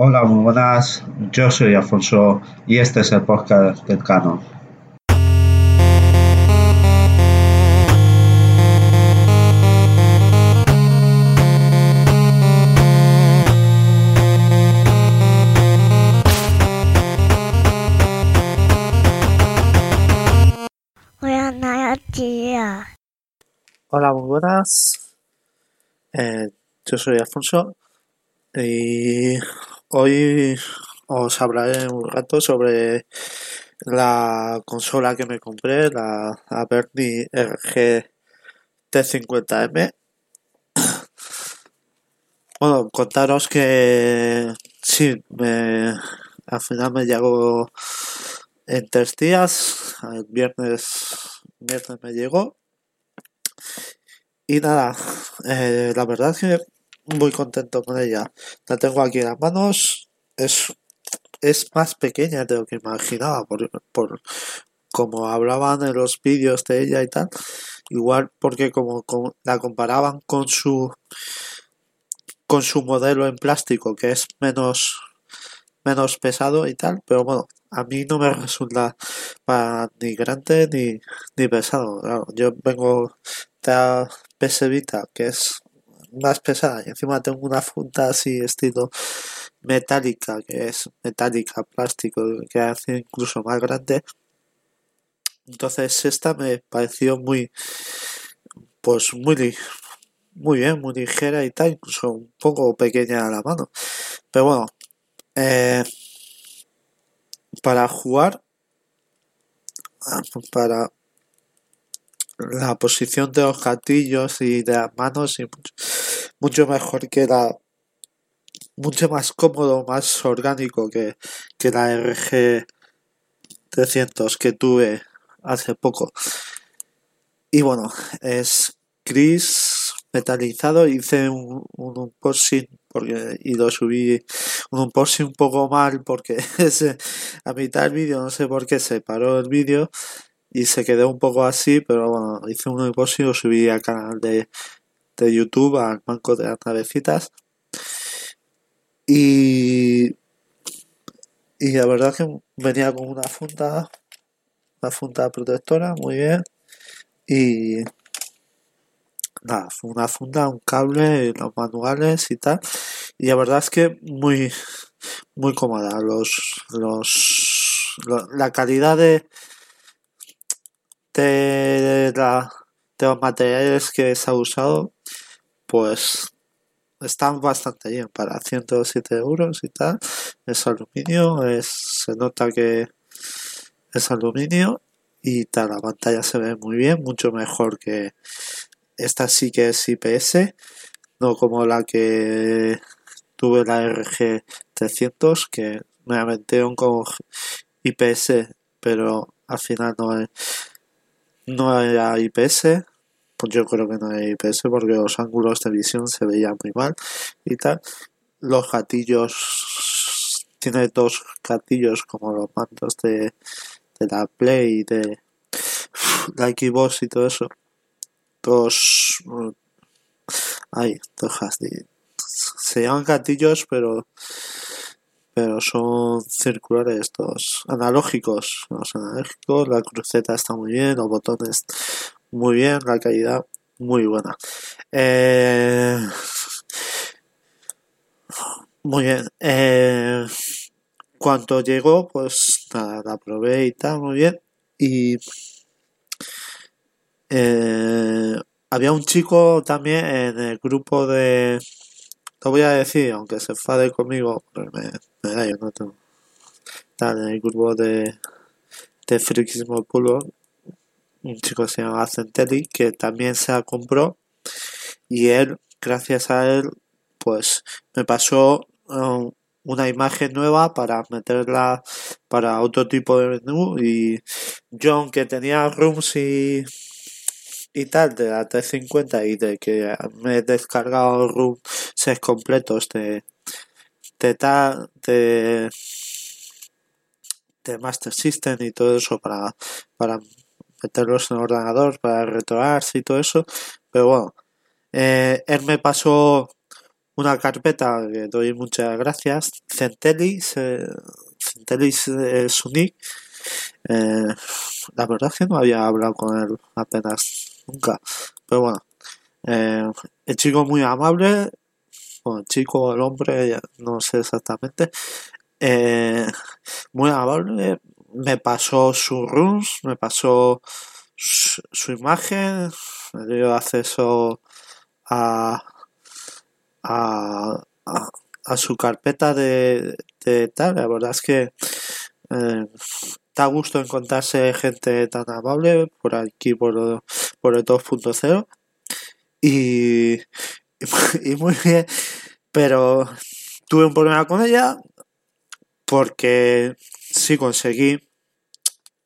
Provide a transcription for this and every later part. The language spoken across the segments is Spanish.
Hola, muy buenas. Yo soy Alfonso y este es el podcast del Canon. Hola, muy buenas. Eh, yo soy Alfonso y hoy os hablaré un rato sobre la consola que me compré, la Aberni RG T50M. Bueno, contaros que sí, me, al final me llegó en tres días, el viernes, viernes me llegó. Y nada, eh, la verdad es que muy contento con ella. La tengo aquí en las manos. Es, es más pequeña de lo que imaginaba por, por como hablaban en los vídeos de ella y tal. Igual porque como, la comparaban con su con su modelo en plástico que es menos menos pesado y tal, pero bueno, a mí no me resulta ni grande ni, ni pesado. Claro, yo vengo de PS Vita, que es más pesada, y encima tengo una funda así estilo metálica, que es metálica, plástico, que hace incluso más grande. Entonces esta me pareció muy, pues muy, muy bien, muy ligera y tal, incluso un poco pequeña a la mano. Pero bueno, eh, para jugar, para la posición de los gatillos y de las manos y mucho, mejor que la mucho más cómodo, más orgánico que, que la RG 300 que tuve hace poco. Y bueno, es gris metalizado. Hice un, un porque, y lo subí un unboxing un poco mal porque ese, a mitad del vídeo no sé por qué se paró el vídeo y se quedó un poco así, pero bueno, hice un lo subí al canal de, de YouTube, al banco de las navecitas. Y, y la verdad que venía con una funda, una funda protectora, muy bien. Y nada, una funda, un cable, los manuales y tal. Y la verdad es que muy, muy cómoda. Los, los, la calidad de, de, la, de los materiales que se ha usado, pues están bastante bien para 107 euros y tal. Es aluminio, es, se nota que es aluminio y tal. La pantalla se ve muy bien, mucho mejor que esta sí que es IPS, no como la que tuve la RG 300 que me aventaron con IPS, pero al final no, no era IPS. Pues yo creo que no era IPS porque los ángulos de visión se veían muy mal y tal. Los gatillos, tiene dos gatillos como los mandos de, de la Play, de la Xbox y todo eso dos hay dos se llaman gatillos pero pero son circulares estos analógicos los analógicos la cruceta está muy bien los botones muy bien la calidad muy buena eh, muy bien eh, cuando llegó pues nada, la probé y tal muy bien y eh, había un chico también en el grupo de. Lo voy a decir, aunque se enfade conmigo, pero me, da yo no tengo. Está en el grupo de, de Frikismo Puro, un chico se llama Centelli, que también se la compró. Y él, gracias a él, pues me pasó um, una imagen nueva para meterla para otro tipo de menú. Y yo, aunque tenía rooms y y tal de la 350 y de que me he descargado room completos de de tal de de Master System y todo eso para para meterlos en el ordenador para retroarse y todo eso pero bueno eh, él me pasó una carpeta que doy muchas gracias, Centelis, eh, Centelis es. Eh, la verdad es que no había hablado con él apenas nunca, pero bueno, eh, el chico muy amable, o el chico el hombre, no sé exactamente, eh, muy amable, me pasó su runs, me pasó su, imagen, me dio acceso a, a, a, a su carpeta de, de tal. La verdad es que eh, da gusto encontrarse gente tan amable por aquí, por, por el 2.0. Y, y muy bien, pero tuve un problema con ella porque sí conseguí.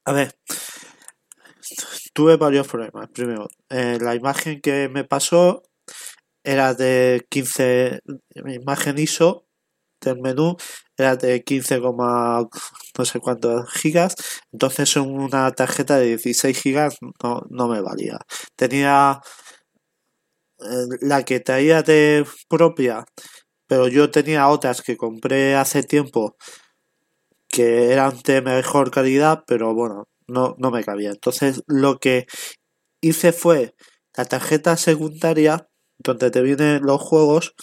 A ver, tuve varios problemas. Primero, eh, la imagen que me pasó era de 15, mi imagen ISO del menú era de 15, no sé cuántos gigas, entonces en una tarjeta de 16 gigas no, no me valía. Tenía eh, la que traía de propia, pero yo tenía otras que compré hace tiempo que eran de mejor calidad, pero bueno, no, no me cabía. Entonces lo que hice fue la tarjeta secundaria donde te vienen los juegos,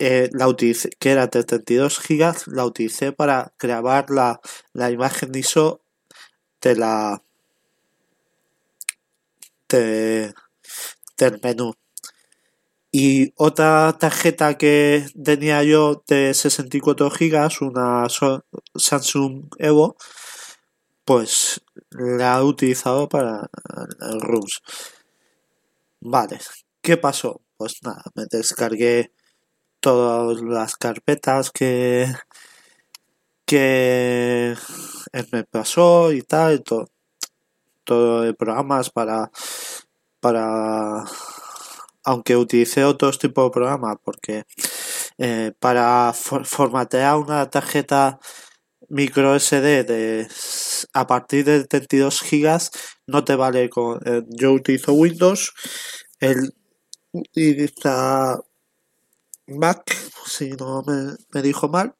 eh, la utilicé, que era de 32 gigas, la utilicé para grabar la, la imagen ISO de la de, del menú. Y otra tarjeta que tenía yo de 64 gigas, una Samsung Evo, pues la he utilizado para el RUMS. Vale, ¿qué pasó? Pues nada, me descargué todas las carpetas que que me pasó y tal, y todo, todo de programas para para aunque utilicé otros tipos de programas porque eh, para for formatear una tarjeta micro SD de a partir de 32 gigas no te vale con eh, yo utilizo Windows el utiliza Mac si no me, dijo mal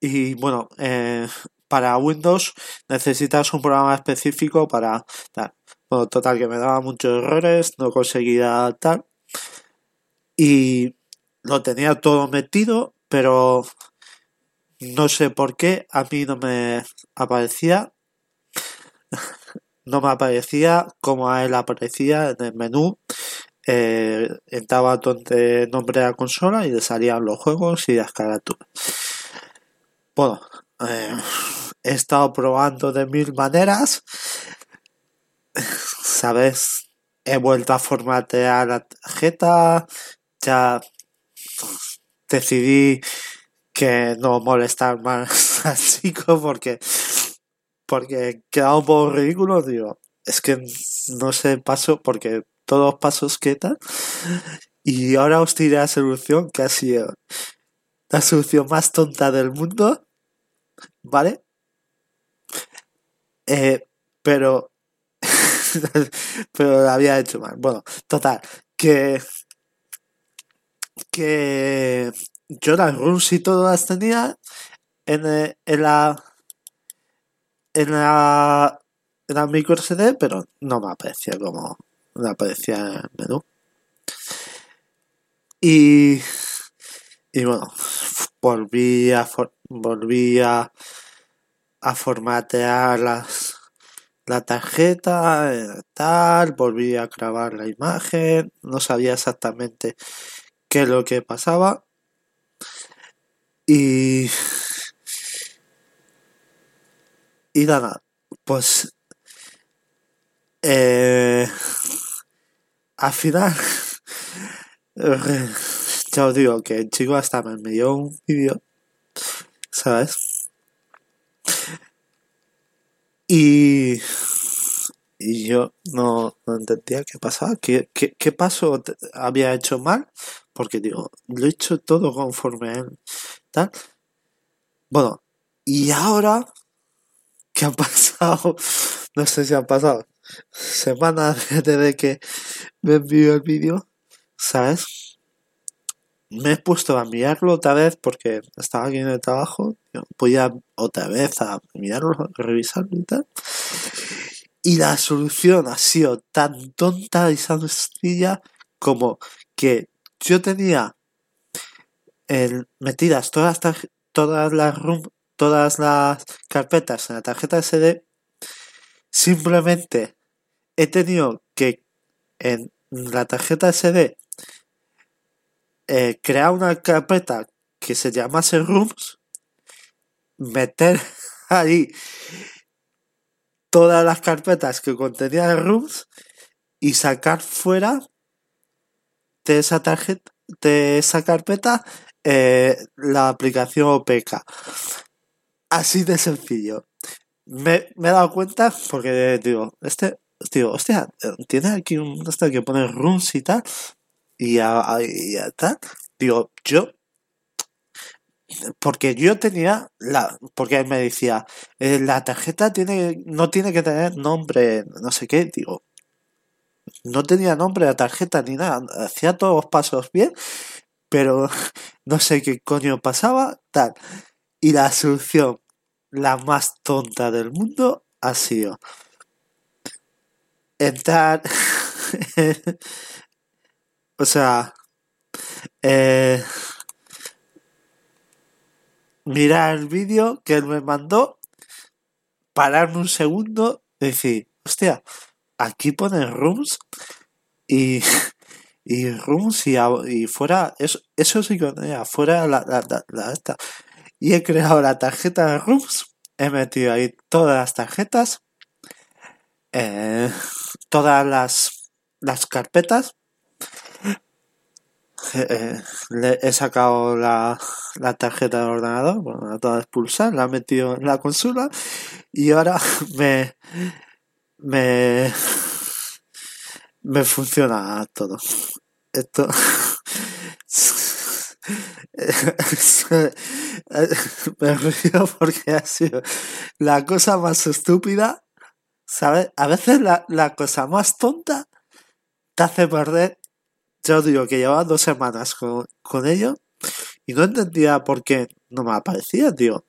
y bueno eh, para Windows necesitas un programa específico para tal. Total que me daba muchos errores, no conseguía tal. Y lo tenía todo metido, pero no sé por qué a mí no me aparecía. no me aparecía como a él aparecía en el menú. Eh, entraba donde nombre de la consola y le salían los juegos y las carátulas. Bueno, eh, he estado probando de mil maneras. ¿Sabes? He vuelto a formatear la tarjeta. Ya decidí que no molestar más al chico porque porque quedaba un poco ridículo, digo, es que no sé paso porque todos los pasos que tal y ahora os diré la solución que ha sido la solución más tonta del mundo, ¿vale? Eh, pero pero lo había hecho mal. Bueno, total, que que yo las rules y todo las tenía en, en la en la en la micro SD, pero no me aparecía como me aparecía menú. Y y bueno, volví a a, a formatear las la tarjeta, eh, tal, volví a grabar la imagen, no sabía exactamente qué es lo que pasaba. Y. Y nada, pues. Eh, al final. ya os digo que el chico hasta me envió un vídeo, ¿sabes? Y, y yo no, no entendía qué pasaba, qué, qué, qué paso había hecho mal, porque digo, lo he hecho todo conforme a él, tal. Bueno, y ahora, ¿qué ha pasado? No sé si han pasado semanas desde que me envió el vídeo, ¿sabes? me he puesto a mirarlo otra vez porque estaba aquí en el trabajo. Voy a otra vez a mirarlo, revisarlo y tal. Y la solución ha sido tan tonta y sencilla como que yo tenía metidas todas, todas las todas las carpetas en la tarjeta SD. Simplemente he tenido que en la tarjeta SD eh, crear una carpeta que se llamase Rooms, meter ahí todas las carpetas que contenían Rooms y sacar fuera de esa tarjeta, de esa carpeta, eh, la aplicación OPK. Así de sencillo. Me, he dado cuenta porque digo, este, digo, hostia, tiene aquí un este que pone rooms y tal, y ya tal. Digo, yo porque yo tenía la porque él me decía eh, la tarjeta tiene no tiene que tener nombre no sé qué digo no tenía nombre la tarjeta ni nada hacía todos los pasos bien pero no sé qué coño pasaba tal y la solución la más tonta del mundo ha sido entrar o sea eh, mirar el vídeo que él me mandó, pararme un segundo y decir, hostia, aquí pone rooms y, y rooms y, y fuera, eso, eso sí que fuera la, la, la, esta. Y he creado la tarjeta de rooms, he metido ahí todas las tarjetas, eh, todas las, las carpetas eh, le he sacado la, la, tarjeta del ordenador, bueno, la toda expulsar, la he metido en la consola y ahora me me me funciona todo. Esto me río porque ha sido la cosa más estúpida, ¿sabes? A veces la, la cosa más tonta te hace perder yo digo que llevaba dos semanas con, con ello y no entendía por qué no me aparecía, tío.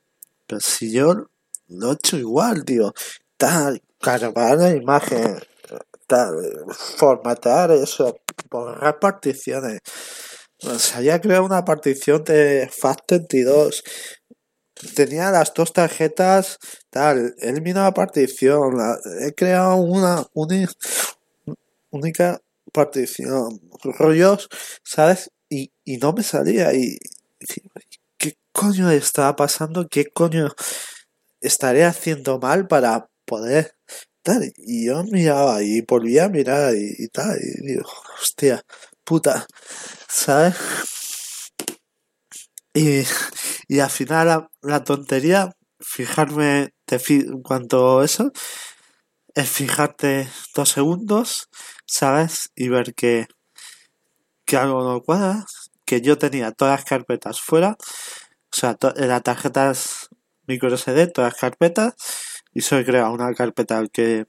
Pero si yo lo he hecho igual, tío. Tal, cargar la imagen, tal, formatear eso, borrar particiones. O sea, ya creado una partición de FAT32. Tenía las dos tarjetas, tal, he eliminado la partición, he creado una, una única partición, rollos, ¿sabes? Y, y no me salía y, ¿qué coño estaba pasando? ¿Qué coño estaré haciendo mal para poder tal? Y yo miraba y volvía a mirar y, tal, y digo, hostia, puta, ¿sabes? Y, y al final la, la tontería, fijarme en cuanto a eso, es fijarte dos segundos, ¿sabes? Y ver que, que algo no cuadra, que yo tenía todas las carpetas fuera, o sea, las tarjetas micro SD, todas las carpetas, y soy creado una carpeta que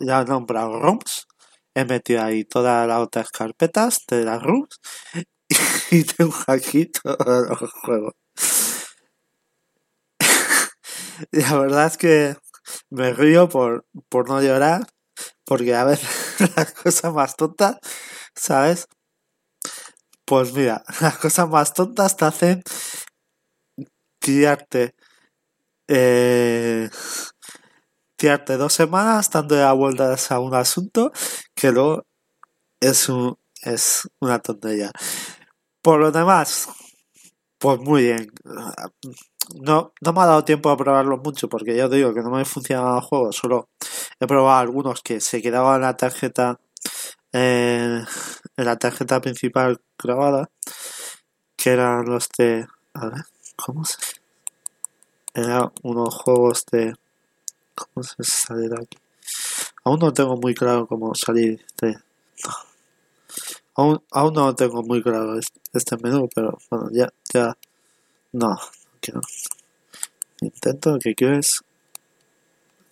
ya he nombrado ROMs, he metido ahí todas las otras carpetas de las ROMs y tengo aquí todos los juegos. la verdad es que me río por, por no llorar, porque a veces las cosas más tontas, ¿sabes? Pues mira, las cosas más tontas te hacen tirarte, eh, tirarte dos semanas dando vueltas a un asunto que luego es, un, es una tontería. Por lo demás, pues muy bien. No, no me ha dado tiempo a probarlo mucho porque ya os digo que no me funcionaba el juego, solo he probado algunos que se quedaban en la tarjeta en la tarjeta principal grabada que eran los de a ver, ¿cómo se? eran unos juegos de ¿cómo se sale de aquí? aún no tengo muy claro cómo salir de aún, aún no tengo muy claro este menú pero bueno ya ya no quiero intento que quiero es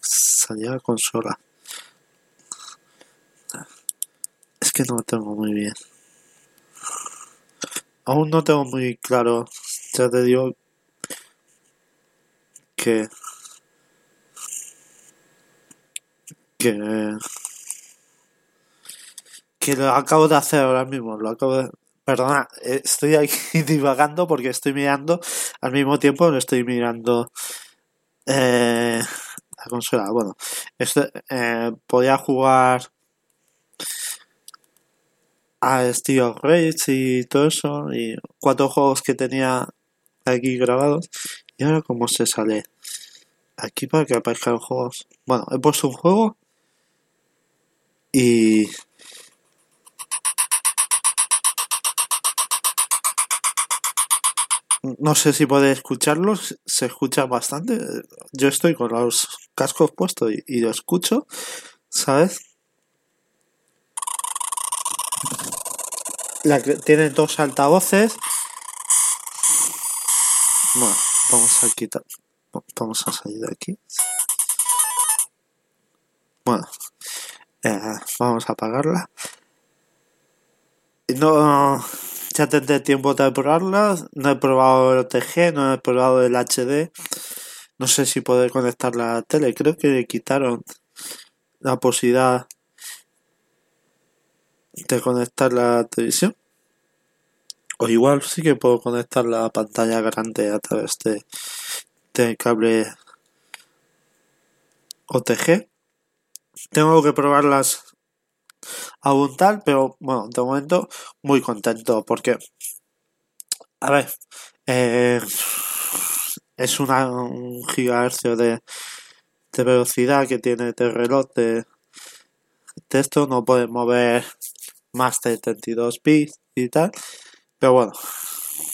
salir a consola. Es que no lo tengo muy bien. Aún no tengo muy claro, ya te digo que que que lo acabo de hacer ahora mismo, lo acabo de Perdona, estoy aquí divagando porque estoy mirando al mismo tiempo, no estoy mirando eh, la consola. Bueno, este, eh, podía jugar a Steel of Rage y todo eso, y cuatro juegos que tenía aquí grabados. Y ahora, ¿cómo se sale? Aquí para que aparezcan juegos. Bueno, he puesto un juego y No sé si podéis escucharlos, se escucha bastante. Yo estoy con los cascos puestos y, lo escucho, ¿sabes? Tiene dos altavoces. Bueno, vamos a quitar. Vamos a salir de aquí. Bueno, eh, vamos a apagarla. No ya tendré tiempo de probarlas. No he probado el OTG, no he probado el HD. No sé si poder conectar la tele. Creo que quitaron la posibilidad de conectar la televisión. O igual sí que puedo conectar la pantalla grande a través de, de cable OTG. Tengo que probarlas tal, pero bueno, de momento muy contento porque, a ver, eh, es una, un gigahercio de, de velocidad que tiene este reloj de, esto, no puede mover más de 32 bits y tal, pero bueno,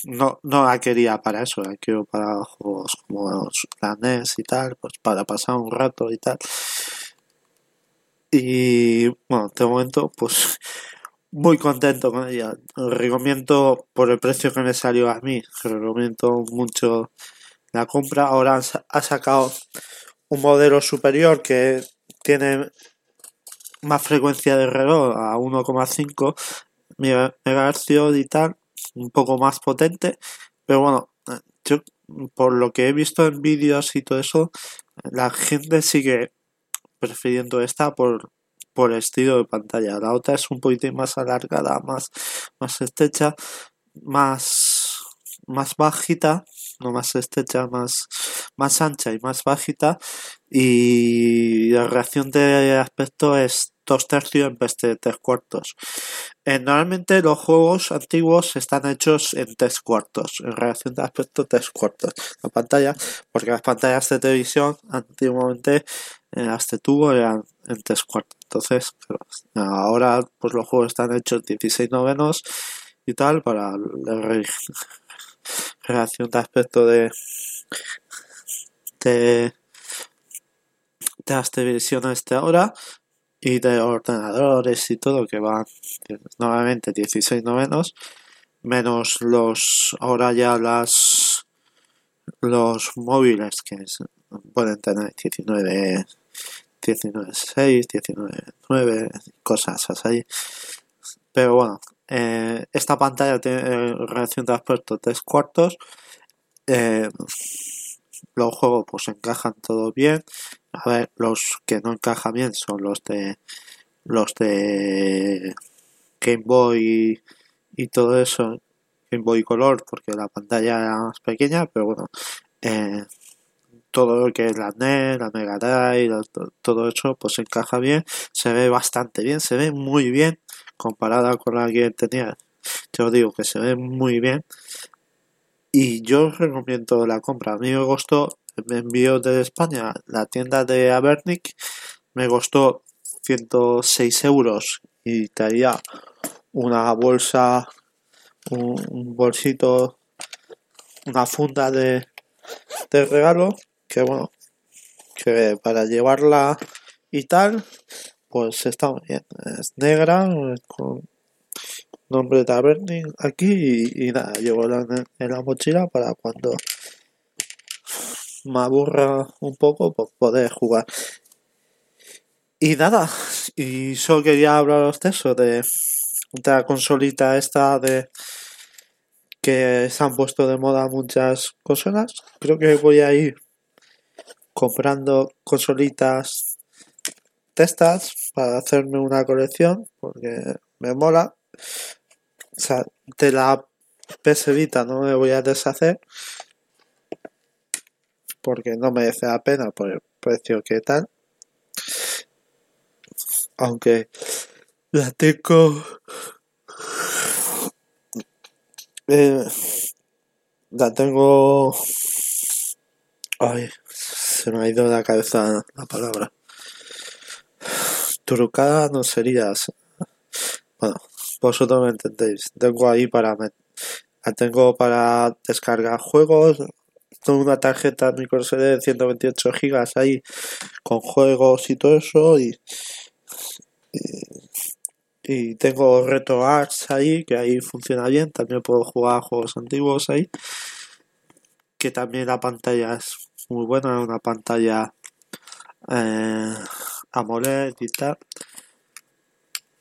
no, no la quería para eso, la quiero para juegos como la NES y tal, pues para pasar un rato y tal. Y bueno, de momento, pues muy contento con ella. Recomiendo por el precio que me salió a mí, recomiendo mucho la compra. Ahora ha sacado un modelo superior que tiene más frecuencia de reloj a 1,5 MHz y tal, un poco más potente, pero bueno, yo por lo que he visto en vídeos y todo eso, la gente sigue prefiriendo esta por, por estilo de pantalla. La otra es un poquitín más alargada, más, más estrecha, más, más bajita, no más estrecha, más, más ancha y más bajita. Y la reacción de aspecto es dos tercios en vez de tres cuartos. Eh, normalmente los juegos antiguos están hechos en tres cuartos, en reacción de aspecto tres cuartos. La pantalla, porque las pantallas de televisión antiguamente eh, de tubo eran en tres cuartos. Entonces, ahora pues los juegos están hechos 16 novenos y tal para la reacción de aspecto de de, de las televisiones de ahora y de ordenadores y todo que van nuevamente 16 novenos menos los ahora ya las los móviles que pueden tener 19 19.6, 19.9, cosas así. Pero bueno, eh, esta pantalla tiene eh, de aspecto tres cuartos. Eh, los juegos pues encajan todo bien. A ver, los que no encajan bien son los de los de Game Boy y, todo eso. Game Boy Color porque la pantalla era más pequeña, pero bueno, eh, todo lo que es la NES, la Mega Drive, todo eso pues encaja bien, se ve bastante bien, se ve muy bien comparada con la que tenía. Yo digo que se ve muy bien y yo recomiendo la compra. A mí me costó, me envío de España la tienda de Abernic, me costó 106 euros y traía una bolsa, un bolsito, una funda de, regalo que bueno, que para llevarla y tal, pues está muy bien. Es negra, con nombre de Taberni aquí y, nada, llevo en, en, la mochila para cuando me aburra un poco, pues poder jugar. Y nada, y solo quería hablaros de eso, de, de la consolita esta de que se han puesto de moda muchas consolas. Creo que voy a ir comprando consolitas testas para hacerme una colección porque me mola. O sea, de la PS Vita no me voy a deshacer porque no merece la pena por el precio que tal. Aunque la tengo eh, la tengo ay se me ha ido la cabeza la palabra trucada no sería bueno vosotros me entendéis tengo ahí para la tengo para descargar juegos una tarjeta micro SD de 128 gigas ahí con juegos y todo eso y, y, tengo RetroArts ahí que ahí funciona bien también puedo jugar juegos antiguos ahí que también la pantalla es muy buena una pantalla eh, AMOLED y tal.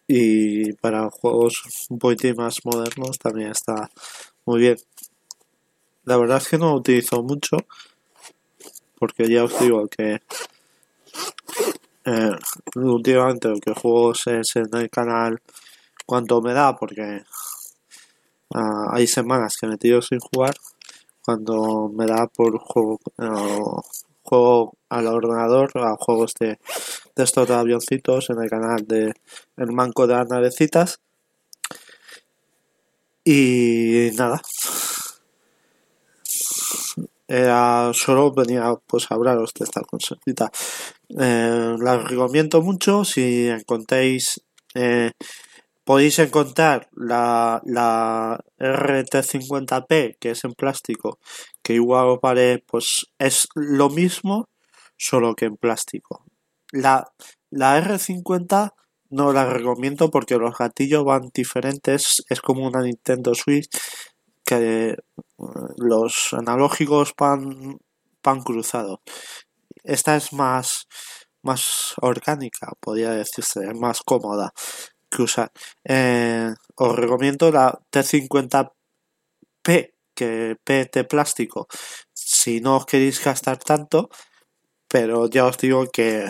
Y para juegos un poquito más modernos también está muy bien la verdad es que no lo utilizo mucho porque ya os digo que eh, últimamente lo que juego es en el canal cuando me da porque ah, hay semanas que me tiro sin jugar cuando me da por juego juego al ordenador a juegos de, de estos avioncitos en el canal de El Manco de las Navecitas. Y nada era solo venía pues a hablaros de esta consolita eh, la recomiendo mucho si encontréis eh, podéis encontrar la, la RT50P que es en plástico que igual vale pues es lo mismo solo que en plástico. La, la R50 no la recomiendo porque los gatillos van diferentes. Es como una Nintendo Switch que los analógicos van, van cruzados. Esta es más, más orgánica, podría decirse, es más cómoda que usar. Eh, os recomiendo la T50P, que P de plástico, si no os queréis gastar tanto, pero ya os digo que,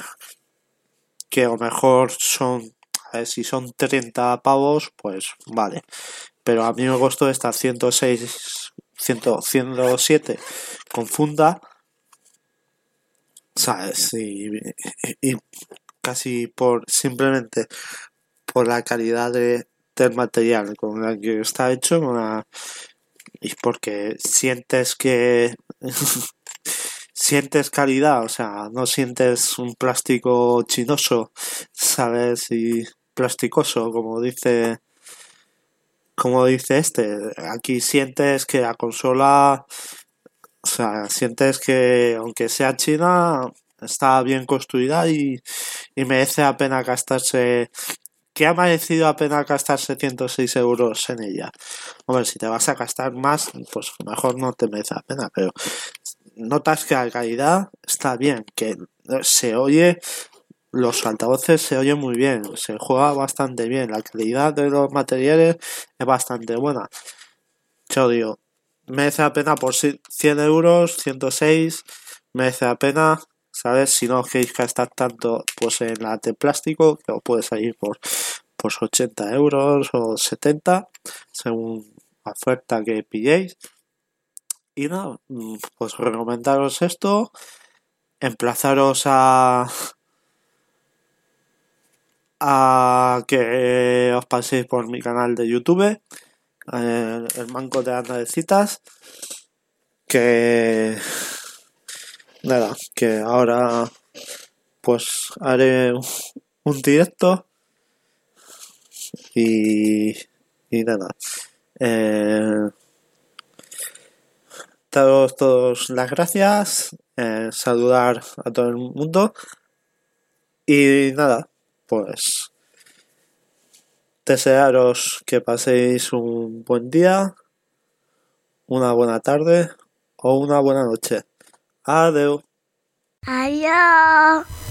que a lo mejor son, a ver, si son 30 pavos, pues vale pero a mí me costó esta 106, 107 con funda, ¿sabes? Y, casi por simplemente por la calidad de, del material con la que está hecho y porque sientes que sientes calidad, o sea, no sientes un plástico chinoso, ¿sabes? Y plasticoso, como dice como dice este, aquí sientes que la consola, o sea, sientes que aunque sea china, está bien construida y, merece la pena gastarse, que ha merecido la pena gastarse 106 euros en ella. Hombre, si te vas a gastar más, pues mejor no te merece la pena, pero notas que la calidad está bien, que se oye los altavoces se oyen muy bien, se juega bastante bien, la calidad de los materiales es bastante buena. Yo digo, merece la pena por 100 euros, 106, merece la pena, ¿sabes? Si no queréis gastar tanto pues en la de plástico, que os puede salir por pues 80 euros o 70, según la oferta que pilléis. Y no, pues recomendaros esto, emplazaros a a que os paséis por mi canal de YouTube, eh, el Manco de de Citas, que nada, que ahora pues haré un directo y, y nada. Eh, daros todos las gracias, eh, saludar a todo el mundo y nada, pues desearos que paséis un buen día, una buena tarde o una buena noche. Adiós. Adiós.